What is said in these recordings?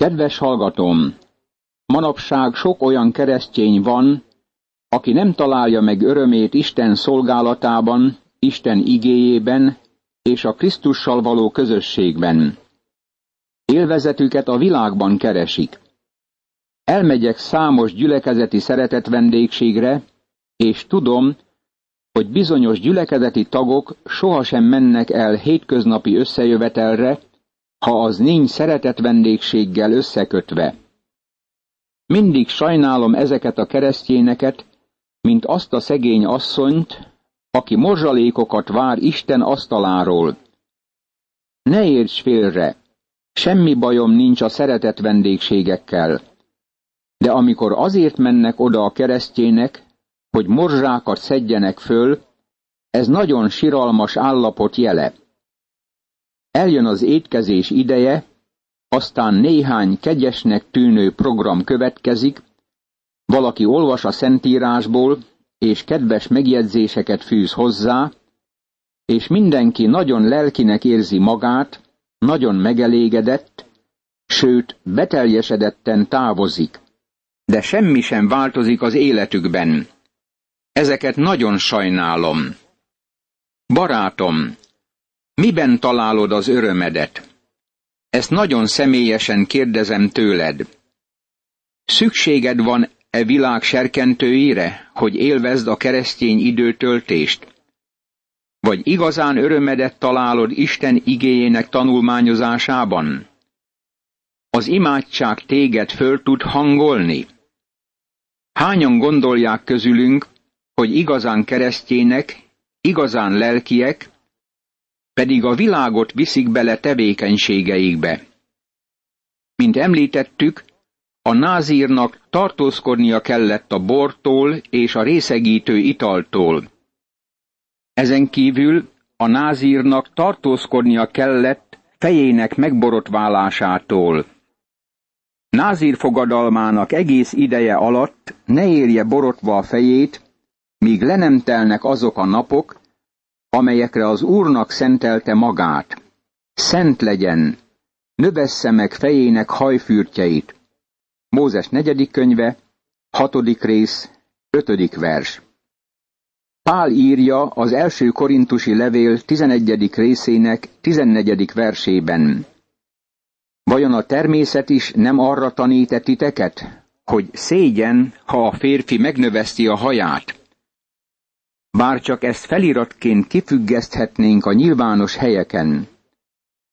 Kedves hallgatom! Manapság sok olyan keresztény van, aki nem találja meg örömét Isten szolgálatában, Isten igéjében és a Krisztussal való közösségben. Élvezetüket a világban keresik. Elmegyek számos gyülekezeti szeretet vendégségre, és tudom, hogy bizonyos gyülekezeti tagok sohasem mennek el hétköznapi összejövetelre, ha az nincs szeretet vendégséggel összekötve. Mindig sajnálom ezeket a keresztjéneket, mint azt a szegény asszonyt, aki morzsalékokat vár Isten asztaláról. Ne érts félre, semmi bajom nincs a szeretett vendégségekkel. De amikor azért mennek oda a keresztjének, hogy morzsákat szedjenek föl, ez nagyon siralmas állapot jele. Eljön az étkezés ideje, aztán néhány kegyesnek tűnő program következik, valaki olvas a Szentírásból, és kedves megjegyzéseket fűz hozzá, és mindenki nagyon lelkinek érzi magát, nagyon megelégedett, sőt, beteljesedetten távozik. De semmi sem változik az életükben. Ezeket nagyon sajnálom. Barátom, miben találod az örömedet? Ezt nagyon személyesen kérdezem tőled. Szükséged van e világ serkentőire, hogy élvezd a keresztény időtöltést? Vagy igazán örömedet találod Isten igéjének tanulmányozásában? Az imádság téged föl tud hangolni? Hányan gondolják közülünk, hogy igazán keresztjének, igazán lelkiek, pedig a világot viszik bele tevékenységeikbe. Mint említettük, a názírnak tartózkodnia kellett a bortól és a részegítő italtól. Ezen kívül a názírnak tartózkodnia kellett fejének megborotválásától. Názír fogadalmának egész ideje alatt ne érje borotva a fejét, míg le nem telnek azok a napok, amelyekre az Úrnak szentelte magát. Szent legyen, növessze meg fejének hajfürtjeit. Mózes negyedik könyve, hatodik rész, ötödik vers. Pál írja az első korintusi levél tizenegyedik részének tizennegyedik versében. Vajon a természet is nem arra tanít titeket, hogy szégyen, ha a férfi megnöveszti a haját? Bár csak ezt feliratként kifüggeszthetnénk a nyilvános helyeken.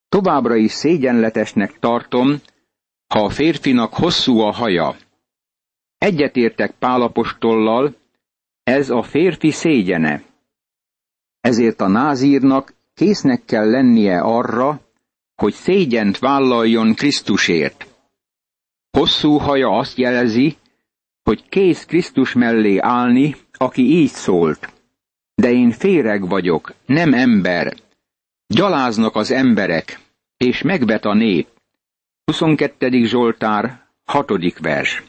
Továbbra is szégyenletesnek tartom, ha a férfinak hosszú a haja. Egyetértek Pálapostollal, ez a férfi szégyene. Ezért a názírnak késznek kell lennie arra, hogy szégyent vállaljon Krisztusért. Hosszú haja azt jelezi, hogy kész Krisztus mellé állni, aki így szólt. De én féreg vagyok, nem ember. Gyaláznak az emberek, és megvet a nép. 22. Zsoltár, 6. vers.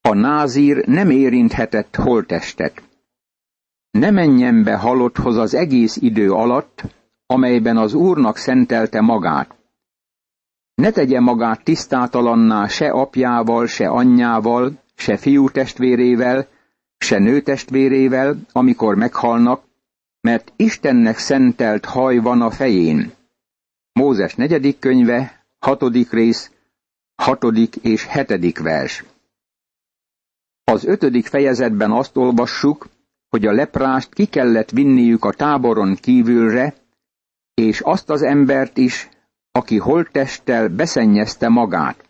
A názír nem érinthetett holtestet. Ne menjen be halotthoz az egész idő alatt, amelyben az Úrnak szentelte magát. Ne tegye magát tisztátalanná se apjával, se anyjával, se fiú testvérével, se nő testvérével, amikor meghalnak, mert Istennek szentelt haj van a fején. Mózes negyedik könyve, hatodik rész, hatodik és hetedik vers. Az ötödik fejezetben azt olvassuk, hogy a leprást ki kellett vinniük a táboron kívülre, és azt az embert is, aki holttesttel beszennyezte magát.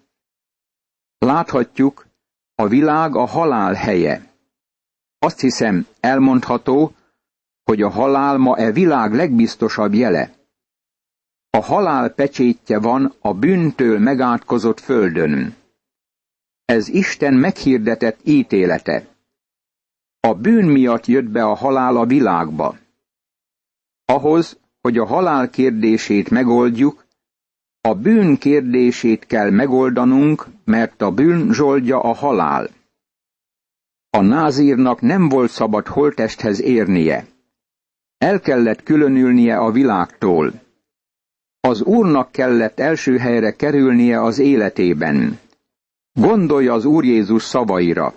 Láthatjuk, a világ a halál helye. Azt hiszem, elmondható, hogy a halál ma e világ legbiztosabb jele. A halál pecsétje van a bűntől megátkozott földön. Ez Isten meghirdetett ítélete. A bűn miatt jött be a halál a világba. Ahhoz, hogy a halál kérdését megoldjuk, a bűn kérdését kell megoldanunk, mert a bűn zsoldja a halál. A názírnak nem volt szabad holtesthez érnie. El kellett különülnie a világtól. Az Úrnak kellett első helyre kerülnie az életében. Gondolja az Úr Jézus szavaira.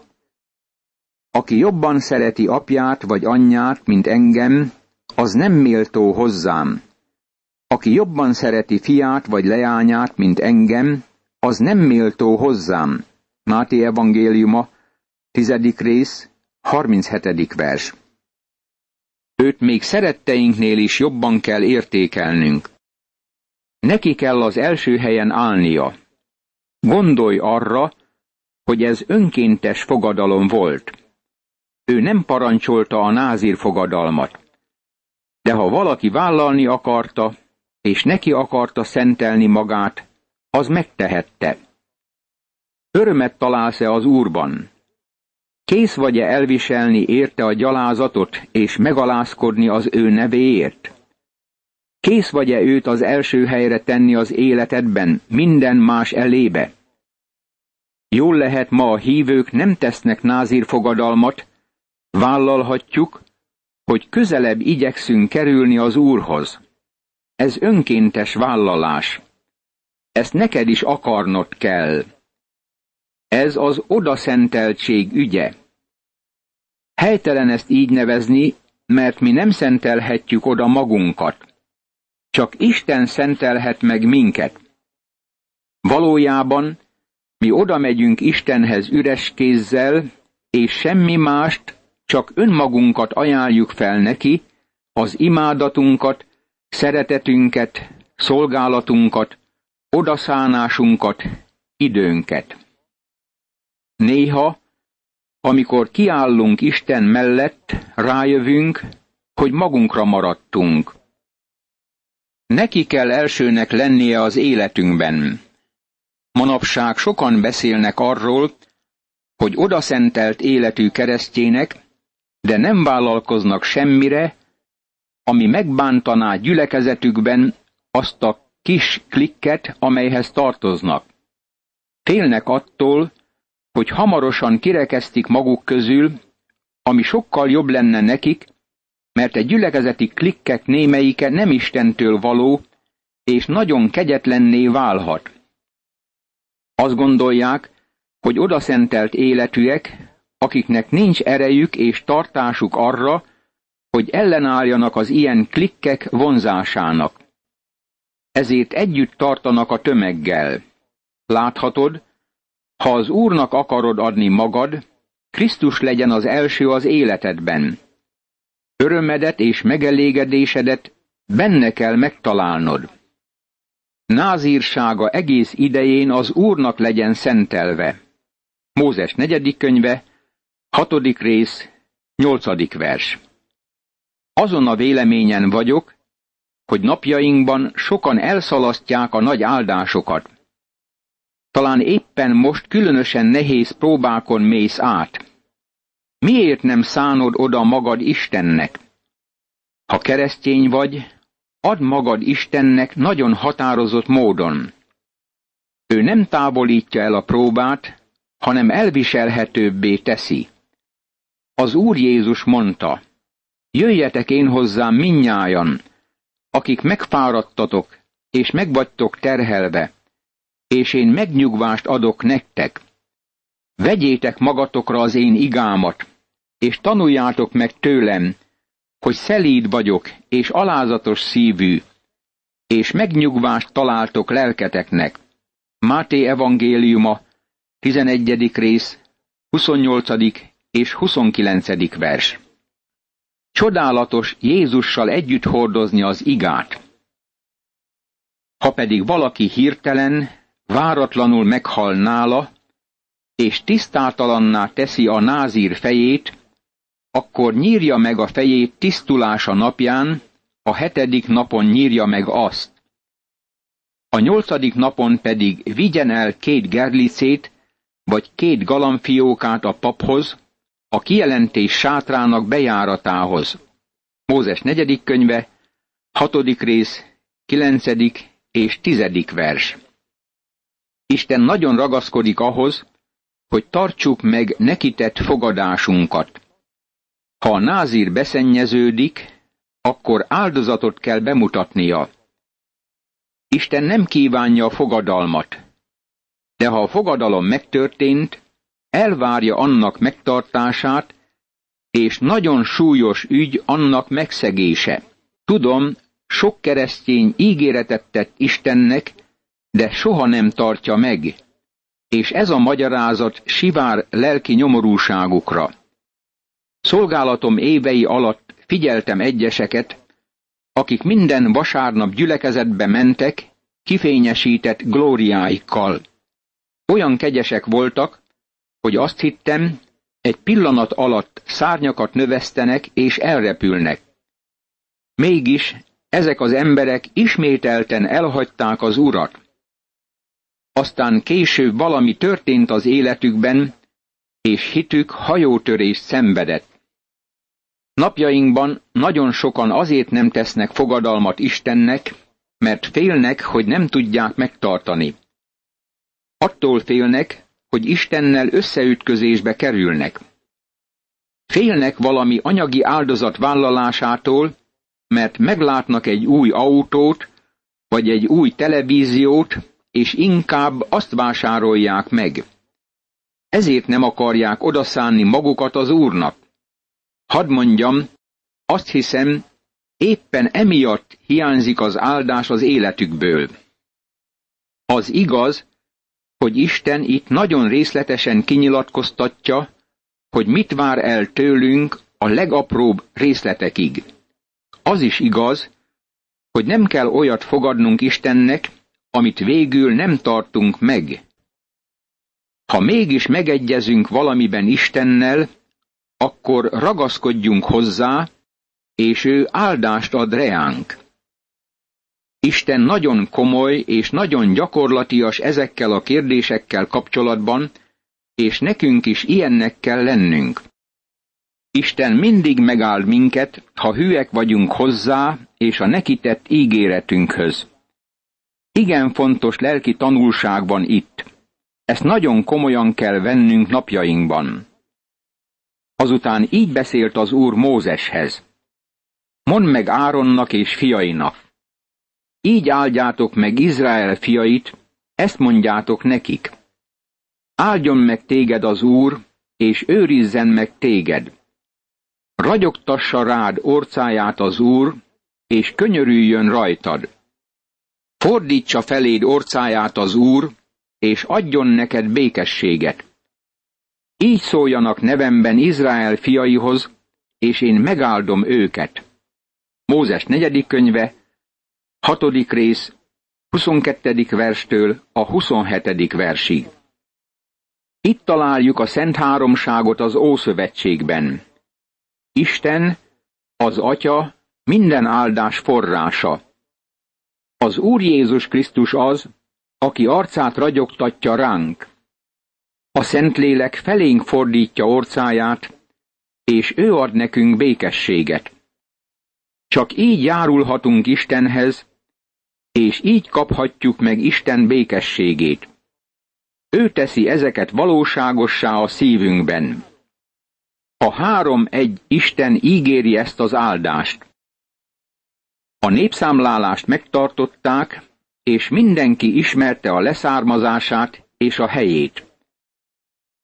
Aki jobban szereti apját vagy anyját, mint engem, az nem méltó hozzám. Aki jobban szereti fiát vagy leányát, mint engem, az nem méltó hozzám. Máté evangéliuma, tizedik rész, 37. vers. Őt még szeretteinknél is jobban kell értékelnünk. Neki kell az első helyen állnia. Gondolj arra, hogy ez önkéntes fogadalom volt. Ő nem parancsolta a názír fogadalmat. De ha valaki vállalni akarta, és neki akarta szentelni magát, az megtehette. Örömet találsz-e az Úrban? Kész vagy-e elviselni érte a gyalázatot, és megalázkodni az ő nevéért? Kész vagy-e őt az első helyre tenni az életedben, minden más elébe? Jól lehet ma a hívők nem tesznek názír fogadalmat, vállalhatjuk, hogy közelebb igyekszünk kerülni az Úrhoz. Ez önkéntes vállalás. Ezt neked is akarnod kell. Ez az odaszenteltség ügye. Helytelen ezt így nevezni, mert mi nem szentelhetjük oda magunkat. Csak Isten szentelhet meg minket. Valójában mi oda megyünk Istenhez üres kézzel, és semmi mást, csak önmagunkat ajánljuk fel neki, az imádatunkat, szeretetünket, szolgálatunkat, odaszánásunkat, időnket. Néha, amikor kiállunk Isten mellett, rájövünk, hogy magunkra maradtunk. Neki kell elsőnek lennie az életünkben. Manapság sokan beszélnek arról, hogy odaszentelt életű keresztjének, de nem vállalkoznak semmire, ami megbántaná gyülekezetükben azt a kis klikket, amelyhez tartoznak. Félnek attól, hogy hamarosan kirekeztik maguk közül, ami sokkal jobb lenne nekik, mert egy gyülekezeti klikkek némelyike nem Istentől való, és nagyon kegyetlenné válhat. Azt gondolják, hogy odaszentelt életűek, akiknek nincs erejük és tartásuk arra, hogy ellenálljanak az ilyen klikkek vonzásának. Ezért együtt tartanak a tömeggel. Láthatod, ha az Úrnak akarod adni magad, Krisztus legyen az első az életedben. Örömedet és megelégedésedet benne kell megtalálnod. Názírsága egész idején az Úrnak legyen szentelve. Mózes negyedik könyve, hatodik rész, nyolcadik vers. Azon a véleményen vagyok, hogy napjainkban sokan elszalasztják a nagy áldásokat. Talán éppen most különösen nehéz próbákon mész át. Miért nem szánod oda magad Istennek? Ha keresztény vagy, add magad Istennek nagyon határozott módon. Ő nem távolítja el a próbát, hanem elviselhetőbbé teszi. Az Úr Jézus mondta, jöjjetek én hozzám minnyájan, akik megfáradtatok, és megvagytok terhelve, és én megnyugvást adok nektek. Vegyétek magatokra az én igámat, és tanuljátok meg tőlem, hogy szelíd vagyok, és alázatos szívű, és megnyugvást találtok lelketeknek. Máté evangéliuma, 11. rész, 28. és 29. vers. Csodálatos Jézussal együtt hordozni az igát. Ha pedig valaki hirtelen, váratlanul meghal nála, és tisztátalanná teszi a názír fejét, akkor nyírja meg a fejét tisztulása napján, a hetedik napon nyírja meg azt. A nyolcadik napon pedig vigyen el két gerlicét, vagy két galamfiókát a paphoz, a kijelentés sátrának bejáratához. Mózes negyedik könyve, hatodik rész, kilencedik és tizedik vers. Isten nagyon ragaszkodik ahhoz, hogy tartsuk meg nekitett fogadásunkat. Ha a názír beszennyeződik, akkor áldozatot kell bemutatnia. Isten nem kívánja a fogadalmat, de ha a fogadalom megtörtént, elvárja annak megtartását, és nagyon súlyos ügy annak megszegése. Tudom, sok keresztény ígéretet tett Istennek, de soha nem tartja meg, és ez a magyarázat sivár lelki nyomorúságukra. Szolgálatom évei alatt figyeltem egyeseket, akik minden vasárnap gyülekezetbe mentek, kifényesített glóriáikkal. Olyan kegyesek voltak, hogy azt hittem, egy pillanat alatt szárnyakat növesztenek és elrepülnek. Mégis ezek az emberek ismételten elhagyták az urat. Aztán később valami történt az életükben, és hitük hajótörést szenvedett. Napjainkban nagyon sokan azért nem tesznek fogadalmat Istennek, mert félnek, hogy nem tudják megtartani. Attól félnek, hogy Istennel összeütközésbe kerülnek. Félnek valami anyagi áldozat vállalásától, mert meglátnak egy új autót, vagy egy új televíziót, és inkább azt vásárolják meg. Ezért nem akarják odaszánni magukat az Úrnak. Hadd mondjam, azt hiszem, éppen emiatt hiányzik az áldás az életükből. Az igaz, hogy Isten itt nagyon részletesen kinyilatkoztatja, hogy mit vár el tőlünk a legapróbb részletekig. Az is igaz, hogy nem kell olyat fogadnunk Istennek, amit végül nem tartunk meg. Ha mégis megegyezünk valamiben Istennel, akkor ragaszkodjunk hozzá, és ő áldást ad reánk. Isten nagyon komoly és nagyon gyakorlatias ezekkel a kérdésekkel kapcsolatban, és nekünk is ilyennek kell lennünk. Isten mindig megáld minket, ha hűek vagyunk hozzá és a neki tett ígéretünkhöz. Igen fontos lelki tanulság van itt. Ezt nagyon komolyan kell vennünk napjainkban. Azután így beszélt az Úr Mózeshez. Mondd meg Áronnak és fiainak. Így áldjátok meg Izrael fiait, ezt mondjátok nekik. Áldjon meg téged az Úr, és őrizzen meg téged. Ragyogtassa rád orcáját az Úr, és könyörüljön rajtad. Fordítsa feléd orcáját az Úr, és adjon neked békességet. Így szóljanak nevemben Izrael fiaihoz, és én megáldom őket. Mózes negyedik könyve, hatodik rész, 22. verstől a 27. versig. Itt találjuk a Szent Háromságot az Ószövetségben. Isten, az Atya, minden áldás forrása. Az Úr Jézus Krisztus az, aki arcát ragyogtatja ránk. A Szentlélek felénk fordítja orcáját, és ő ad nekünk békességet. Csak így járulhatunk Istenhez, és így kaphatjuk meg Isten békességét. Ő teszi ezeket valóságossá a szívünkben. A három egy Isten ígéri ezt az áldást. A népszámlálást megtartották, és mindenki ismerte a leszármazását és a helyét.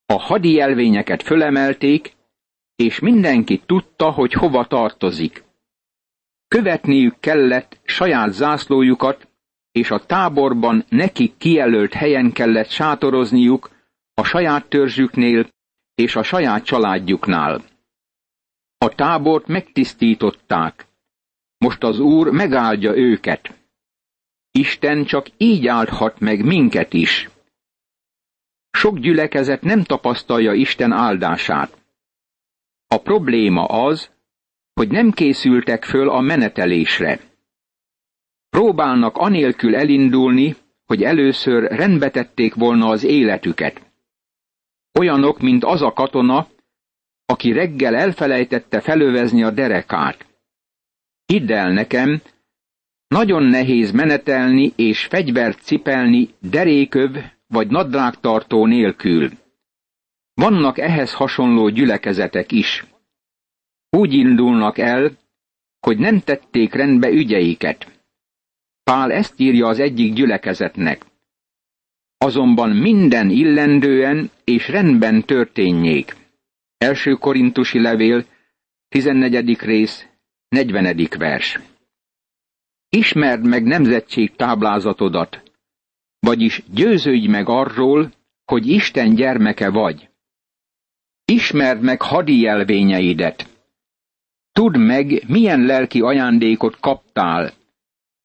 A hadi jelvényeket fölemelték, és mindenki tudta, hogy hova tartozik. Követniük kellett saját zászlójukat, és a táborban nekik kijelölt helyen kellett sátorozniuk a saját törzsüknél és a saját családjuknál. A tábort megtisztították. Most az Úr megáldja őket. Isten csak így áldhat meg minket is. Sok gyülekezet nem tapasztalja Isten áldását. A probléma az, hogy nem készültek föl a menetelésre. Próbálnak anélkül elindulni, hogy először rendbe tették volna az életüket. Olyanok, mint az a katona, aki reggel elfelejtette felövezni a derekát. Hidd el nekem, nagyon nehéz menetelni és fegyvert cipelni deréköv vagy nadrágtartó nélkül. Vannak ehhez hasonló gyülekezetek is. Úgy indulnak el, hogy nem tették rendbe ügyeiket. Pál ezt írja az egyik gyülekezetnek. Azonban minden illendően és rendben történjék. Első korintusi levél, 14. rész, 40. vers. Ismerd meg nemzetség táblázatodat, vagyis győződj meg arról, hogy Isten gyermeke vagy. Ismerd meg hadi jelvényeidet. Tudd meg, milyen lelki ajándékot kaptál,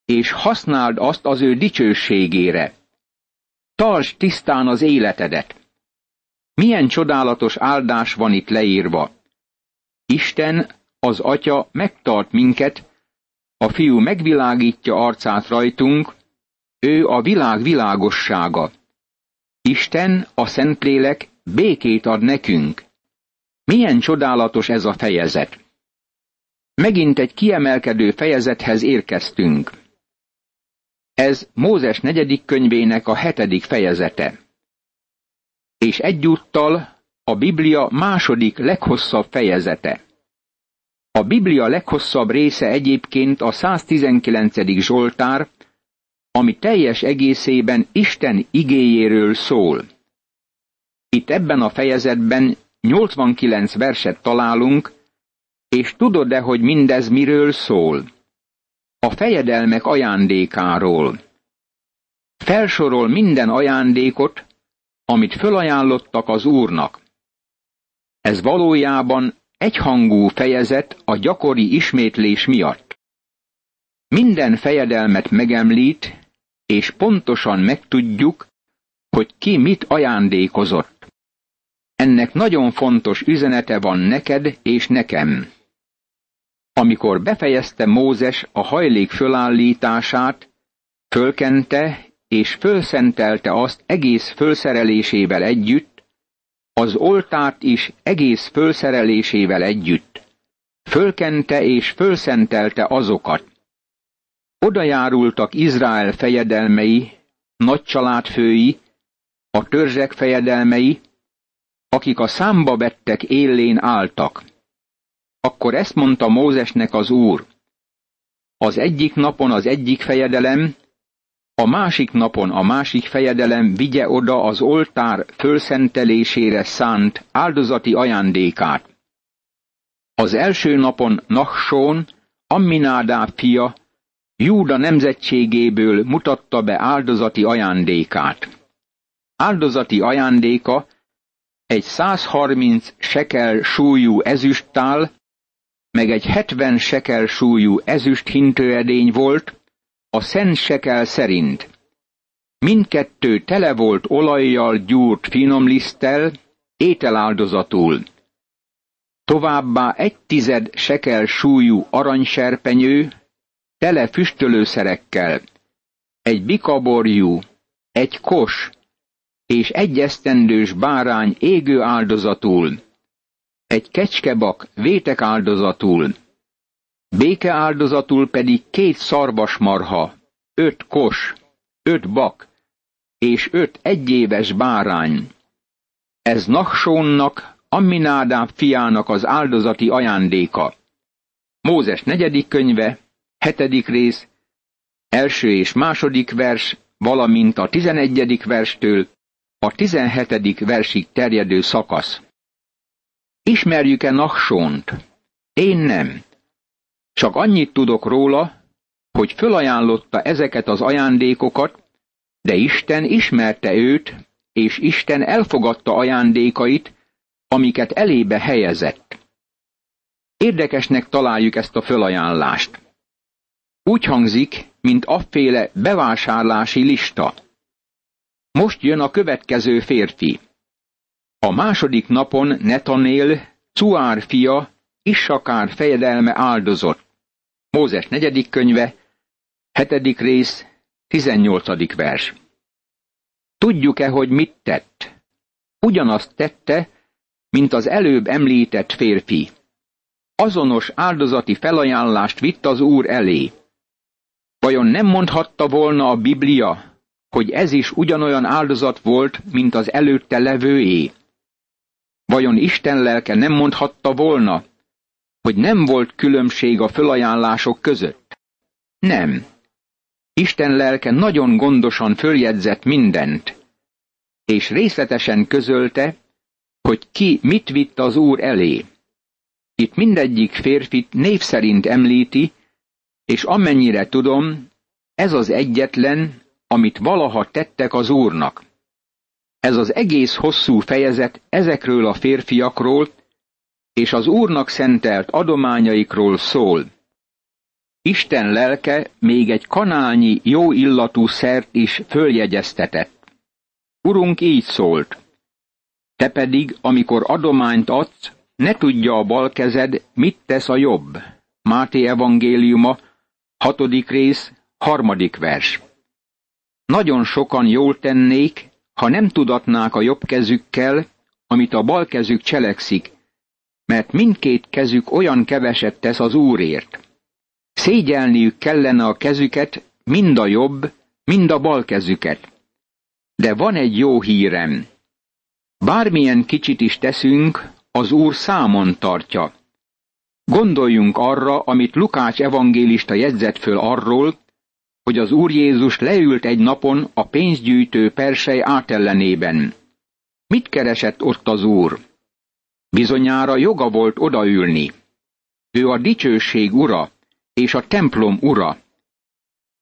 és használd azt az ő dicsőségére. Tartsd tisztán az életedet. Milyen csodálatos áldás van itt leírva. Isten, az Atya megtart minket, a fiú megvilágítja arcát rajtunk, ő a világ világossága. Isten, a Szentlélek békét ad nekünk. Milyen csodálatos ez a fejezet. Megint egy kiemelkedő fejezethez érkeztünk. Ez Mózes negyedik könyvének a hetedik fejezete. És egyúttal a Biblia második leghosszabb fejezete. A Biblia leghosszabb része egyébként a 119. Zsoltár, ami teljes egészében Isten igéjéről szól. Itt ebben a fejezetben 89 verset találunk, és tudod-e, hogy mindez miről szól? A fejedelmek ajándékáról. Felsorol minden ajándékot, amit fölajánlottak az Úrnak. Ez valójában egyhangú fejezet a gyakori ismétlés miatt. Minden fejedelmet megemlít, és pontosan megtudjuk, hogy ki mit ajándékozott. Ennek nagyon fontos üzenete van neked és nekem. Amikor befejezte Mózes a hajlék fölállítását, fölkente és fölszentelte azt egész fölszerelésével együtt, az oltárt is egész fölszerelésével együtt. Fölkente és fölszentelte azokat. Oda járultak Izrael fejedelmei, nagy családfői, a törzsek fejedelmei, akik a számba vettek élén álltak. Akkor ezt mondta Mózesnek az Úr. Az egyik napon az egyik fejedelem, a másik napon a másik fejedelem vigye oda az oltár fölszentelésére szánt áldozati ajándékát. Az első napon Nachsón, Amminádá fia, Júda nemzetségéből mutatta be áldozati ajándékát. Áldozati ajándéka egy 130 sekel súlyú ezüsttál, meg egy 70 sekel súlyú ezüst hintőedény volt, a szent sekel szerint. Mindkettő tele volt olajjal gyúrt finomliszttel, ételáldozatul. Továbbá egy tized sekel súlyú aranyserpenyő, tele füstölőszerekkel, egy bikaborjú, egy kos, és egy esztendős bárány égő áldozatul, egy kecskebak vétek áldozatul, béke áldozatul pedig két szarvasmarha, öt kos, öt bak, és öt egyéves bárány. Ez Nachsónnak, Amminádáb fiának az áldozati ajándéka. Mózes negyedik könyve, hetedik rész, első és második vers, valamint a tizenegyedik verstől a tizenhetedik versig terjedő szakasz. Ismerjük-e Naksont? Én nem. Csak annyit tudok róla, hogy fölajánlotta ezeket az ajándékokat, de Isten ismerte őt, és Isten elfogadta ajándékait, amiket elébe helyezett. Érdekesnek találjuk ezt a fölajánlást. Úgy hangzik, mint afféle bevásárlási lista. Most jön a következő férfi. A második napon Netanél, Cuár fia, Issakár fejedelme áldozott. Mózes negyedik könyve, hetedik rész, tizennyolcadik vers. Tudjuk-e, hogy mit tett? Ugyanazt tette, mint az előbb említett férfi. Azonos áldozati felajánlást vitt az Úr elé. Vajon nem mondhatta volna a Biblia, hogy ez is ugyanolyan áldozat volt, mint az előtte levőé? Vajon Isten lelke nem mondhatta volna, hogy nem volt különbség a fölajánlások között? Nem. Isten lelke nagyon gondosan följegyzett mindent, és részletesen közölte, hogy ki mit vitt az Úr elé. Itt mindegyik férfit név szerint említi, és amennyire tudom, ez az egyetlen, amit valaha tettek az Úrnak. Ez az egész hosszú fejezet ezekről a férfiakról és az Úrnak szentelt adományaikról szól. Isten lelke még egy kanálnyi jó illatú szert is följegyeztetett. Urunk így szólt. Te pedig, amikor adományt adsz, ne tudja a bal kezed, mit tesz a jobb. Máté evangéliuma, hatodik rész, harmadik vers. Nagyon sokan jól tennék, ha nem tudatnák a jobb kezükkel, amit a bal kezük cselekszik, mert mindkét kezük olyan keveset tesz az Úrért. Szégyelniük kellene a kezüket, mind a jobb, mind a bal kezüket. De van egy jó hírem. Bármilyen kicsit is teszünk, az Úr számon tartja. Gondoljunk arra, amit Lukács evangélista jegyzett föl arról, hogy az Úr Jézus leült egy napon a pénzgyűjtő persely átellenében. Mit keresett ott az Úr? Bizonyára joga volt odaülni. Ő a dicsőség ura és a templom ura.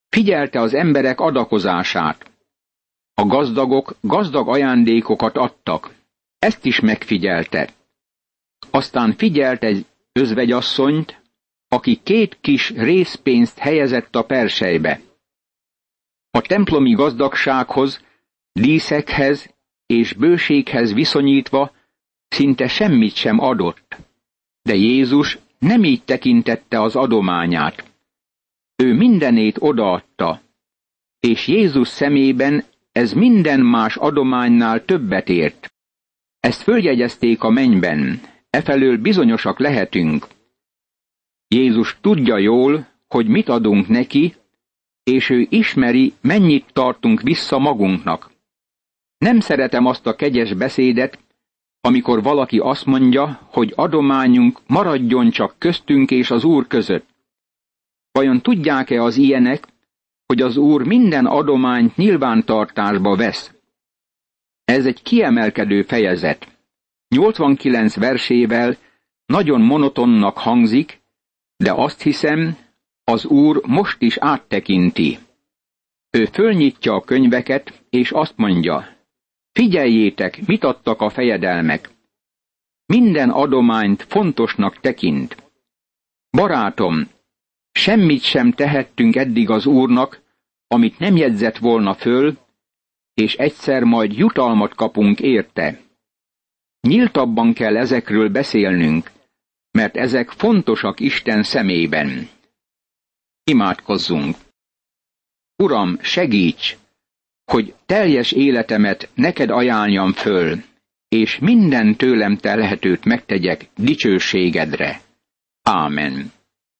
Figyelte az emberek adakozását. A gazdagok gazdag ajándékokat adtak. Ezt is megfigyelte. Aztán figyelt egy özvegyasszonyt, aki két kis részpénzt helyezett a persejbe. A templomi gazdagsághoz, díszekhez és bőséghez viszonyítva szinte semmit sem adott. De Jézus nem így tekintette az adományát. Ő mindenét odaadta, és Jézus szemében ez minden más adománynál többet ért. Ezt följegyezték a mennyben, efelől bizonyosak lehetünk. Jézus tudja jól, hogy mit adunk neki, és ő ismeri, mennyit tartunk vissza magunknak. Nem szeretem azt a kegyes beszédet, amikor valaki azt mondja, hogy adományunk maradjon csak köztünk és az Úr között. Vajon tudják-e az ilyenek, hogy az Úr minden adományt nyilvántartásba vesz? Ez egy kiemelkedő fejezet. 89 versével nagyon monotonnak hangzik, de azt hiszem, az Úr most is áttekinti. Ő fölnyitja a könyveket, és azt mondja, Figyeljétek, mit adtak a fejedelmek. Minden adományt fontosnak tekint. Barátom, semmit sem tehettünk eddig az Úrnak, amit nem jegyzett volna föl, és egyszer majd jutalmat kapunk érte. Nyíltabban kell ezekről beszélnünk, mert ezek fontosak Isten szemében. Imádkozzunk! Uram, segíts! Hogy teljes életemet neked ajánljam föl, és minden tőlem telhetőt megtegyek dicsőségedre. Ámen.